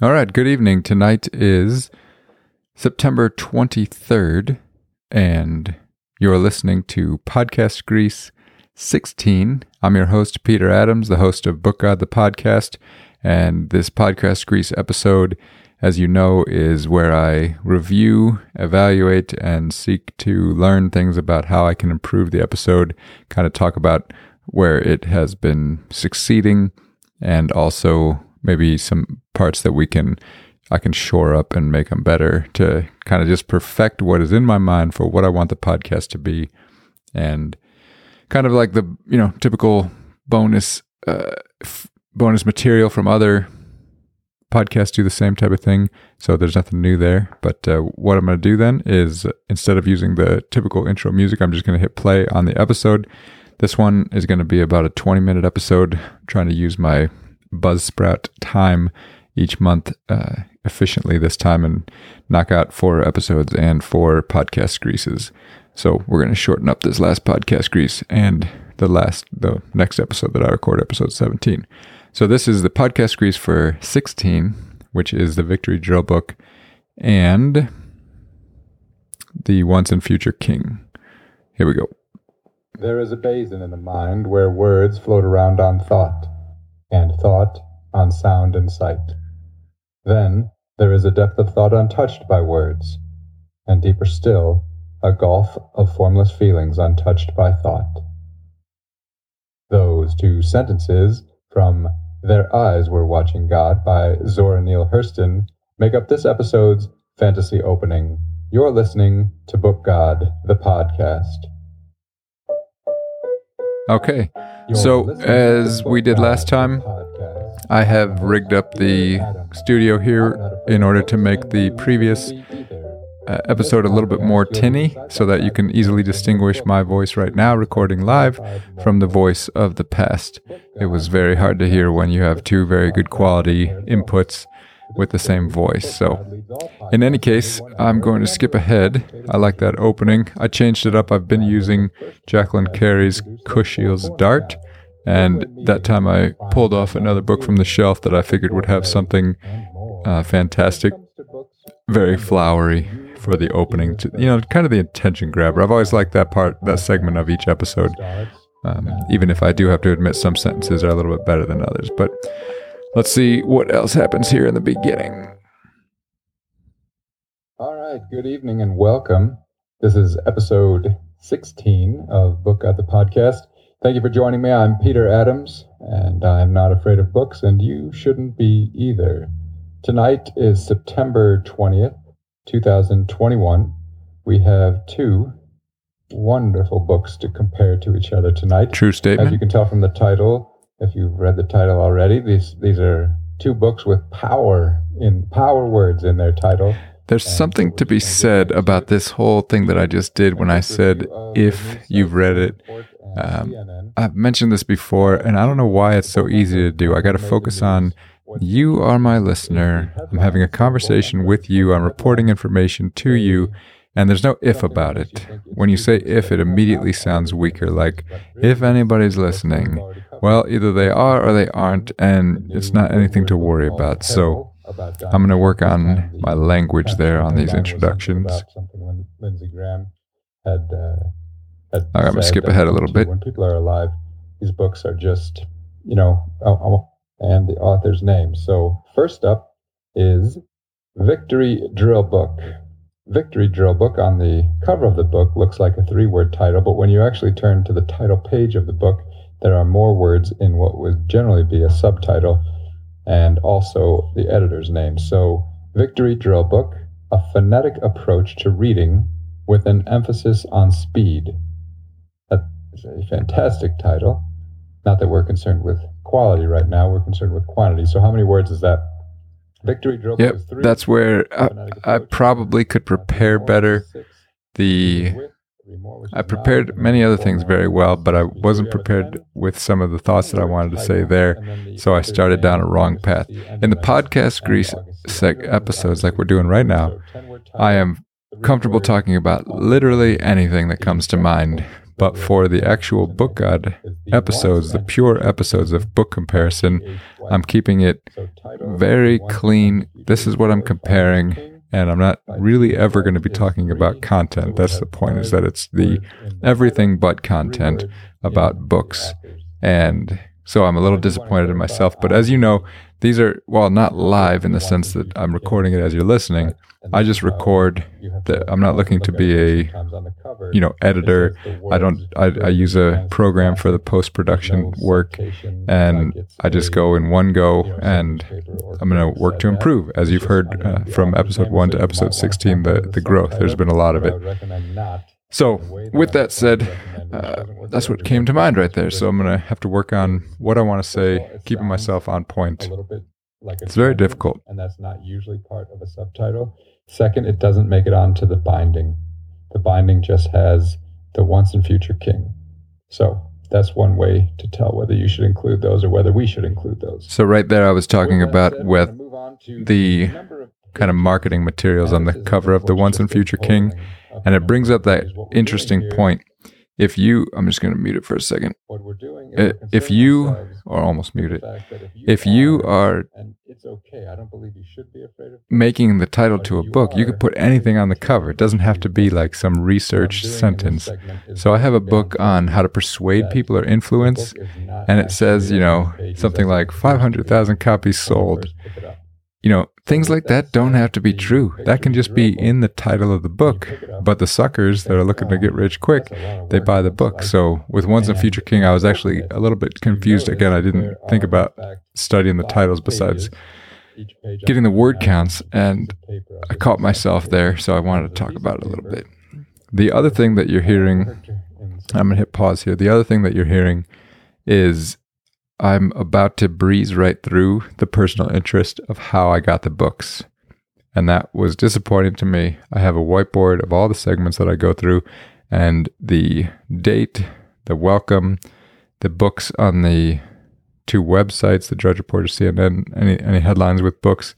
All right, good evening. Tonight is September 23rd, and you're listening to Podcast Grease 16. I'm your host, Peter Adams, the host of Book God, the podcast. And this Podcast Grease episode, as you know, is where I review, evaluate, and seek to learn things about how I can improve the episode, kind of talk about where it has been succeeding, and also maybe some parts that we can I can shore up and make them better to kind of just perfect what is in my mind for what I want the podcast to be. And kind of like the you know typical bonus uh, f- bonus material from other podcasts do the same type of thing. So there's nothing new there. But uh, what i'm going to do then is instead of using the typical intro music i'm just going to hit play on the episode. This one is going to be about a 20 minute episode I'm trying to use my buzzsprout time each month uh, efficiently this time and knock out four episodes and four podcast greases so we're going to shorten up this last podcast grease and the last, the next episode that I record, episode 17. So this is the podcast grease for 16, which is the Victory Drill Book and the Once and Future King. Here we go. There is a basin in the mind where words float around on thought, and thought on sound and sight. Then there is a depth of thought untouched by words, and deeper still, a gulf of formless feelings untouched by thought. Those two sentences from Their Eyes Were Watching God by Zora Neale Hurston make up this episode's fantasy opening. You're listening to Book God, the podcast. Okay. So, as we did last time, I have rigged up the studio here in order to make the previous uh, episode a little bit more tinny so that you can easily distinguish my voice right now recording live from the voice of the past. It was very hard to hear when you have two very good quality inputs with the same voice. So, in any case, I'm going to skip ahead. I like that opening. I changed it up. I've been using Jacqueline Carey's Kushiel's Dart. And that time I pulled off another book from the shelf that I figured would have something uh, fantastic, very flowery, for the opening to you know kind of the attention grabber i've always liked that part that segment of each episode um, even if i do have to admit some sentences are a little bit better than others but let's see what else happens here in the beginning all right good evening and welcome this is episode 16 of book God the podcast thank you for joining me i'm peter adams and i'm not afraid of books and you shouldn't be either tonight is september 20th 2021. We have two wonderful books to compare to each other tonight. True statement. As you can tell from the title, if you've read the title already, these these are two books with power in power words in their title. There's and something to be said about this whole thing that I just did when I said if you've read it. Um, I've mentioned this before, and I don't know why it's so easy to do. I got to focus on you are my listener. I'm having a conversation with you. I'm reporting information to you. And there's no if about it. When you say if, it immediately sounds weaker, like if anybody's listening. Well, either they are or they aren't, and it's not anything to worry about. So I'm going to work on my language there on these introductions. I'm going to skip ahead a little bit. When people are alive, these books are just, you know, oh, oh, and the author's name. So, first up is Victory Drill Book. Victory Drill Book on the cover of the book looks like a three word title, but when you actually turn to the title page of the book, there are more words in what would generally be a subtitle and also the editor's name. So, Victory Drill Book, a phonetic approach to reading with an emphasis on speed. That is a fantastic title. Not that we're concerned with quality right now. We're concerned with quantity. So how many words is that? Victory drill. Yep, that's where uh, I, I, probably could prepare better. The I prepared many other things very well, but I wasn't prepared with some of the thoughts that I wanted to say there. So I started down a wrong path. In the podcast grease sec- episodes, like we're doing right now, I am comfortable talking about literally anything that comes to mind But for the actual Book God episodes, the pure episodes of book comparison, I'm keeping it very clean. This is what I'm comparing, and I'm not really ever going to be talking about content. That's the point, is that it's the everything but content about books. And so I'm a little disappointed in myself. But as you know, these are, well, not live in the sense that I'm recording it as you're listening. I just record that I'm not looking to be a, you know, editor. I don't, I, I use a program for the post production work and I just go in one go and I'm going to work to improve. As you've heard uh, from episode one to episode 16, the, the growth, there's been a lot of it. So, with that said, uh, that's what came to mind right there. So, I'm going to have to work on what I want to say, keeping myself on point. It's very difficult. And that's not usually part of a subtitle. Second, it doesn't make it onto the binding. The binding just has the once and future king. So, that's one way to tell whether you should include those or whether we should include those. So, right there, I was talking about with the kind of marketing materials on the cover of the once and future king and it brings up that interesting point. If you, I'm just going to mute it for a second. Uh, if you, or almost mute it, if you are it's okay, I don't believe you should be afraid of making the title to a book, you could put anything on the cover. It doesn't have to be like some research sentence. So I have a book on how to persuade people or influence, and it says, you know, something like 500,000 copies sold you know, things like that don't have to be true. That can just be in the title of the book. But the suckers that are looking to get rich quick, they buy the book. So with Once and Future King, I was actually a little bit confused. Again, I didn't think about studying the titles besides getting the word counts. And I caught myself there. So I wanted to talk about it a little bit. The other thing that you're hearing, I'm going to hit pause here. The other thing that you're hearing is I'm about to breeze right through the personal interest of how I got the books. And that was disappointing to me. I have a whiteboard of all the segments that I go through and the date, the welcome, the books on the two websites, the Drudge Report or CNN, any, any headlines with books,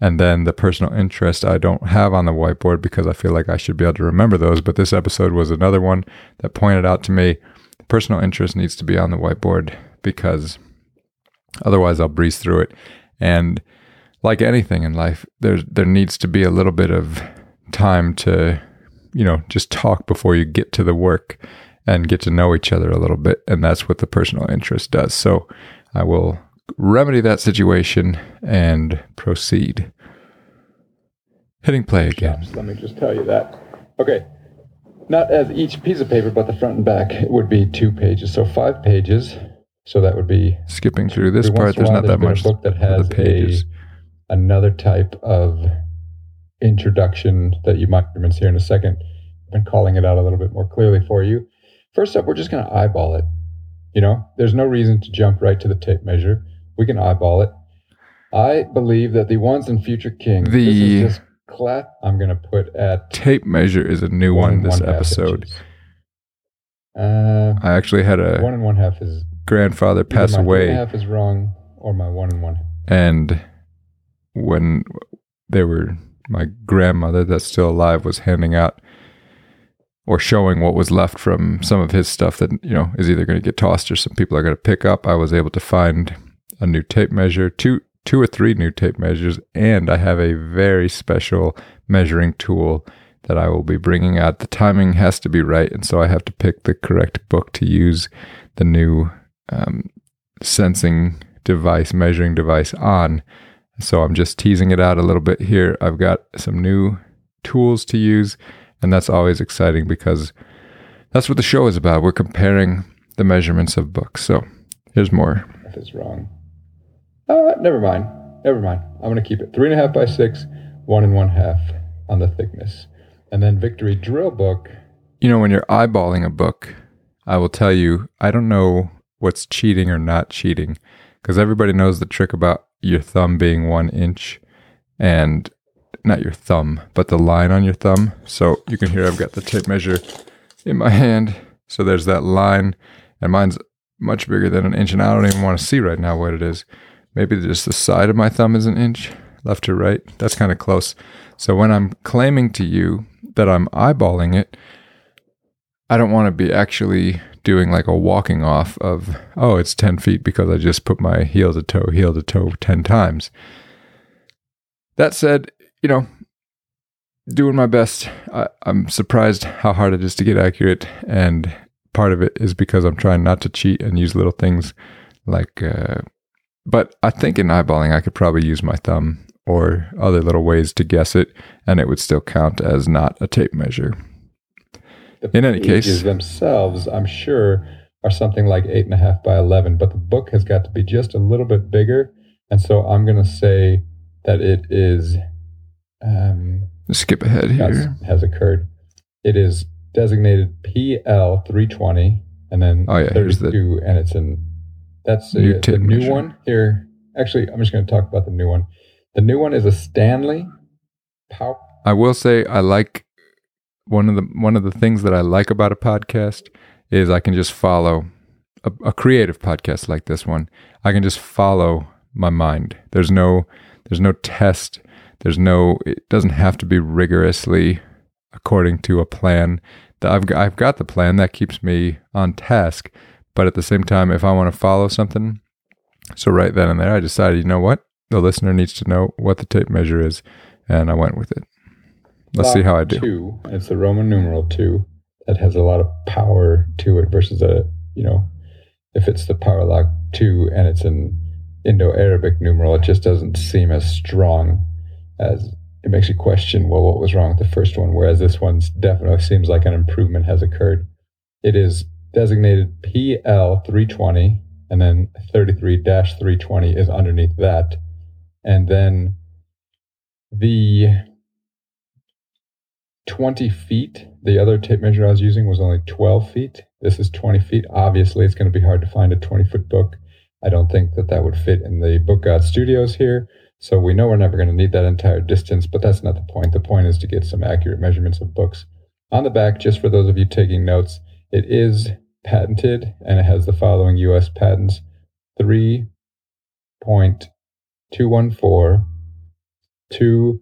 and then the personal interest I don't have on the whiteboard because I feel like I should be able to remember those. But this episode was another one that pointed out to me personal interest needs to be on the whiteboard because otherwise I'll breeze through it. And like anything in life, there there needs to be a little bit of time to, you know, just talk before you get to the work and get to know each other a little bit. And that's what the personal interest does. So I will remedy that situation and proceed. Hitting play again. Let me just tell you that. Okay. Not as each piece of paper, but the front and back would be two pages. So five pages so that would be skipping through this part. There's not that much. book that has the pages. A, another type of introduction that you might even see in a second. I've been calling it out a little bit more clearly for you. First up, we're just going to eyeball it. You know, there's no reason to jump right to the tape measure. We can eyeball it. I believe that the once and future king. The this class I'm going to put at tape measure is a new one, one this episode. Uh, I actually had a one and one half is grandfather pass away. My half is wrong, or my one and one. And when they were, my grandmother that's still alive was handing out or showing what was left from some of his stuff that you know is either going to get tossed or some people are going to pick up. I was able to find a new tape measure, two two or three new tape measures, and I have a very special measuring tool that I will be bringing out. The timing has to be right, and so I have to pick the correct book to use the new um, sensing device, measuring device on. So I'm just teasing it out a little bit here. I've got some new tools to use, and that's always exciting because that's what the show is about. We're comparing the measurements of books. So here's more. If it's wrong, uh, never mind. Never mind. I'm going to keep it three and a half by six, one and one half on the thickness. And then Victory Drill Book. You know, when you're eyeballing a book, I will tell you, I don't know what's cheating or not cheating because everybody knows the trick about your thumb being one inch and not your thumb, but the line on your thumb. So you can hear I've got the tape measure in my hand. So there's that line, and mine's much bigger than an inch, and I don't even want to see right now what it is. Maybe just the side of my thumb is an inch, left to right. That's kind of close. So when I'm claiming to you that I'm eyeballing it, I don't want to be actually doing like a walking off of, oh, it's 10 feet because I just put my heel to toe, heel to toe 10 times. That said, you know, doing my best. I, I'm surprised how hard it is to get accurate. And part of it is because I'm trying not to cheat and use little things like, uh, but I think in eyeballing, I could probably use my thumb or other little ways to guess it, and it would still count as not a tape measure. The In any case- themselves, I'm sure, are something like eight and a half by eleven, but the book has got to be just a little bit bigger, and so I'm going to say that it is. Um, Skip ahead here. has occurred. It is designated PL 320, and then Oh, yeah, here's the and it's in. That's new the, the new one here. Actually, I'm just going to talk about the new one. The new one is a Stanley. Pow. I will say I like one of the one of the things that I like about a podcast is I can just follow a, a creative podcast like this one. I can just follow my mind. There's no there's no test. There's no it doesn't have to be rigorously according to a plan. I've I've got the plan that keeps me on task, but at the same time if I want to follow something so right then and there I decided, you know what? The listener needs to know what the tape measure is and I went with it. Let's see how I do. Two. It's the Roman numeral two that has a lot of power to it versus a you know, if it's the power lock two and it's an Indo-Arabic numeral, it just doesn't seem as strong as it makes you question. Well, what was wrong with the first one? Whereas this one definitely seems like an improvement has occurred. It is designated PL 320, and then 33 320 is underneath that, and then the 20 feet. The other tape measure I was using was only 12 feet. This is 20 feet. Obviously, it's going to be hard to find a 20 foot book. I don't think that that would fit in the Book God studios here. So we know we're never going to need that entire distance, but that's not the point. The point is to get some accurate measurements of books. On the back, just for those of you taking notes, it is patented and it has the following US patents 3.214, 2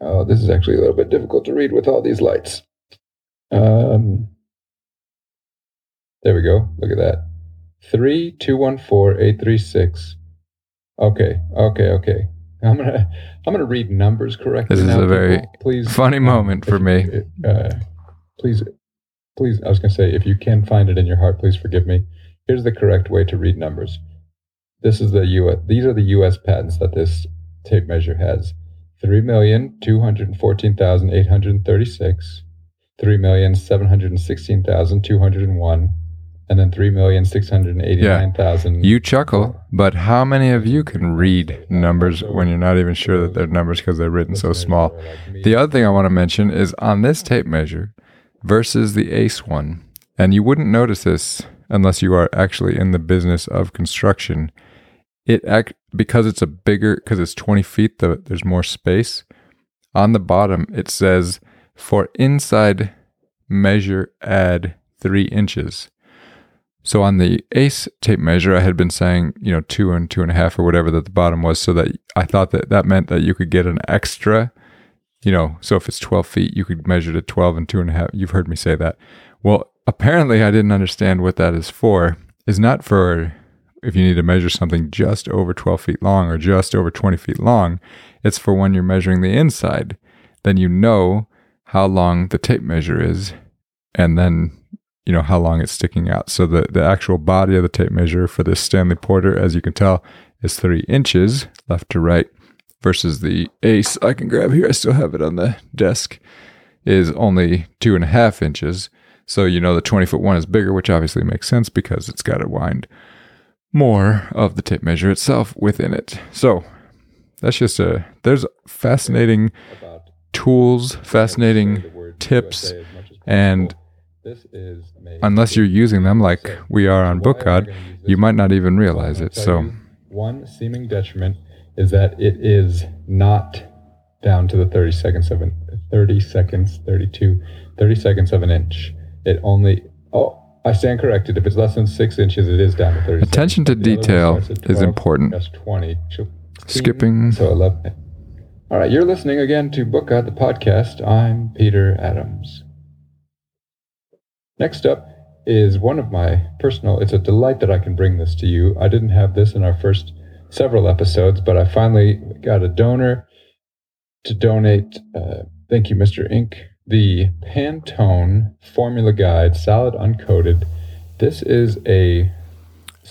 Oh, this is actually a little bit difficult to read with all these lights. Um, there we go. Look at that. Three two one four eight three six. Okay, okay, okay. I'm gonna I'm gonna read numbers correctly. This is now, a very people. please funny um, moment for me. Uh, please, please. I was gonna say if you can find it in your heart, please forgive me. Here's the correct way to read numbers. This is the U.S. These are the U.S. patents that this tape measure has. Three million two hundred fourteen thousand eight hundred thirty-six, three million seven hundred sixteen thousand two hundred one, and then three million six hundred eighty-nine thousand. Yeah. You chuckle, but how many of you can read numbers when you're not even sure that they're numbers because they're written so small? The other thing I want to mention is on this tape measure versus the ACE one, and you wouldn't notice this unless you are actually in the business of construction. It act because it's a bigger because it's 20 feet. The, there's more space on the bottom. It says for inside measure add three inches. So on the ACE tape measure, I had been saying, you know, two and two and a half or whatever that the bottom was, so that I thought that that meant that you could get an extra, you know, so if it's 12 feet, you could measure to 12 and two and a half. You've heard me say that. Well, apparently I didn't understand what that is for. Is not for if you need to measure something just over 12 feet long or just over 20 feet long. It's for when you're measuring the inside. Then you know how long the tape measure is. And then you know how long it's sticking out. So the the actual body of the tape measure for this Stanley Porter, as you can tell, is three inches left to right, versus the Ace I can grab here. I still have it on the desk. Is only two and a half inches. So you know the twenty foot one is bigger, which obviously makes sense because it's got to wind more of the tape measure itself within it. So that's just a there's fascinating tools, fascinating tips, and unless you're using them like we are on why Book God, gonna use this you might not even realize it. So one seeming detriment is that it is not down to the 30 seconds of an 30 seconds 32 30 seconds of an inch it only oh i stand corrected if it's less than six inches it is down to 30 Attention to seconds. The other one detail starts at is important. that's 20 16, Skipping. so 11 all right you're listening again to book God the podcast i'm peter adams Next up is one of my personal, it's a delight that I can bring this to you. I didn't have this in our first several episodes, but I finally got a donor to donate. Uh, thank you, Mr. Ink. The Pantone Formula Guide Solid Uncoated. This is a.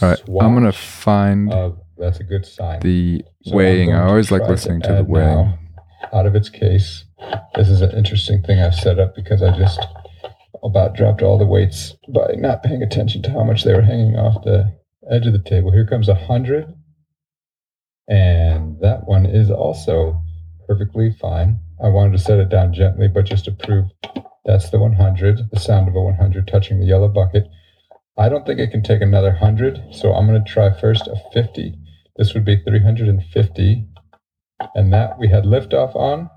All right, I'm gonna find. Of, that's a good sign. The so weighing. I always like listening to, to the weighing. Out of its case. This is an interesting thing I've set up because I just about dropped all the weights by not paying attention to how much they were hanging off the edge of the table. Here comes a hundred, and that one is also perfectly fine. I wanted to set it down gently, but just to prove that's the 100, the sound of a 100 touching the yellow bucket. I don't think it can take another 100, so I'm going to try first a 50. This would be 350, and that we had liftoff on.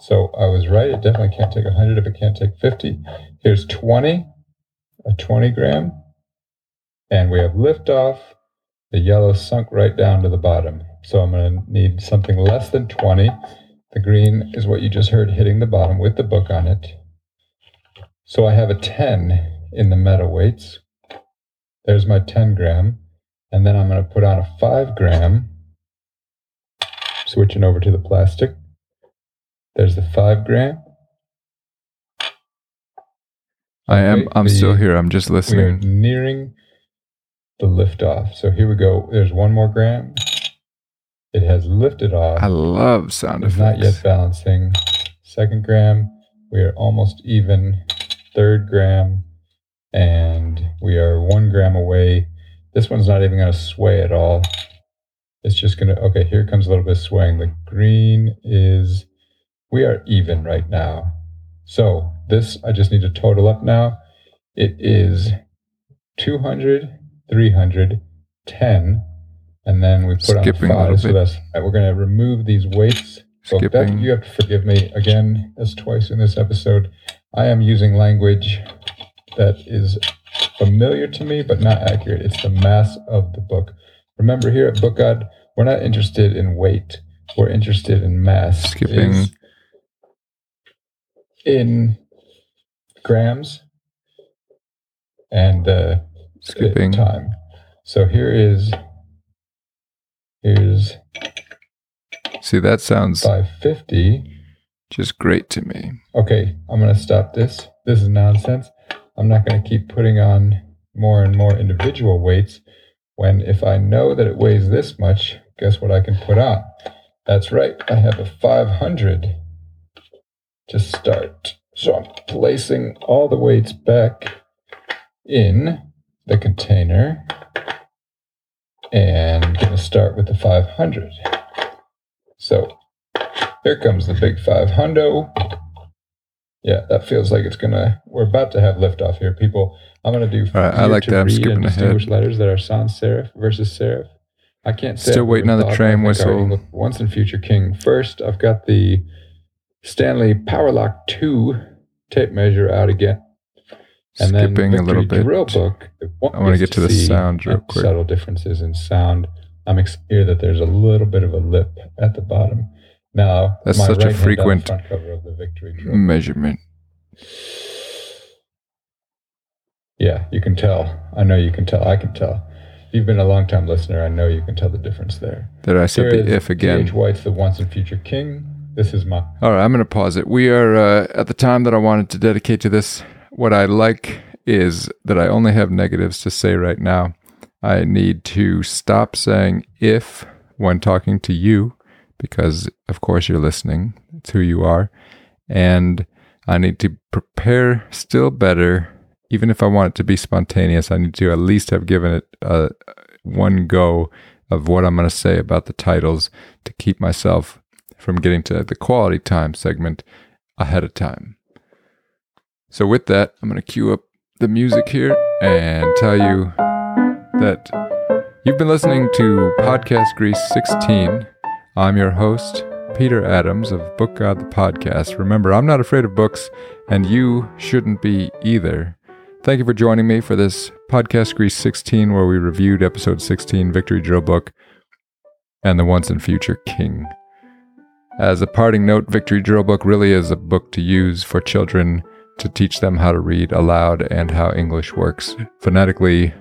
So I was right. It definitely can't take 100 if it can't take 50. Here's 20, a 20 gram, and we have liftoff. The yellow sunk right down to the bottom. So I'm going to need something less than 20. The green is what you just heard hitting the bottom with the book on it. So I have a 10 in the meta weights. There's my 10 gram. And then I'm going to put on a 5 gram, switching over to the plastic. There's the 5 gram. I am. I'm the, still here. I'm just listening. We're nearing the liftoff. So here we go. There's one more gram. It has lifted off. I love sound effects. Not yet balancing. Second gram. We are almost even. Third gram, and we are one gram away. This one's not even going to sway at all. It's just going to. Okay, here comes a little bit of swaying. The green is. We are even right now. So this, I just need to total up now. It is 200, 300, 10, and then we put Skipping on five. So that's right. We're going to remove these weights. So Skipping. you have to forgive me again, as twice in this episode. I am using language that is familiar to me, but not accurate. It's the mass of the book. Remember, here at Book God, we're not interested in weight. We're interested in mass. Skipping. In grams and uh, skipping time. So here is here's see that sounds 550 just great to me. Okay, I'm going to stop this. This is nonsense. I'm not going to keep putting on more and more individual weights when if I know that it weighs this much, guess what I can put on? That's right. I have a 500 to start. So I'm placing all the weights back in the container and to start with the 500. So here comes the big 500. Yeah, that feels like it's gonna. We're about to have liftoff here, people. I'm gonna do. All right, I like that. I'm skipping ahead. letters that are sans serif versus serif. I can't say. Still waiting on the train whistle. Once in future king. First, I've got the Stanley Powerlock 2 tape measure out again. And Skipping then a little bit. Drill book. I want to get to the sound real quick. Subtle differences in sound. I'm here that there's a little bit of a lip at the bottom. Now, that's such right a frequent measurement. Yeah, you can tell. I know you can tell. I can tell. You've been a long time listener. I know you can tell the difference there. Did I say the if again? H. White's the once and future king. This is my. All right, I'm going to pause it. We are uh, at the time that I wanted to dedicate to this. What I like is that I only have negatives to say right now. I need to stop saying if when talking to you, because of course you're listening. It's who you are. And I need to prepare still better. Even if I want it to be spontaneous, I need to at least have given it a, one go of what I'm going to say about the titles to keep myself from getting to the quality time segment ahead of time. So, with that, I'm going to cue up the music here and tell you that you've been listening to Podcast Grease 16. I'm your host, Peter Adams of Book God the Podcast. Remember, I'm not afraid of books, and you shouldn't be either. Thank you for joining me for this Podcast Grease 16, where we reviewed episode 16, Victory Drill Book, and the Once and Future King. As a parting note, Victory Drill Book really is a book to use for children to teach them how to read aloud and how English works phonetically,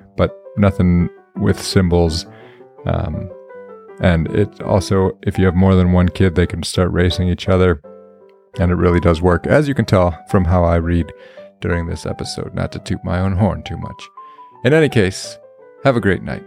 nothing with symbols. Um, and it also, if you have more than one kid, they can start racing each other. And it really does work, as you can tell from how I read during this episode, not to toot my own horn too much. In any case, have a great night.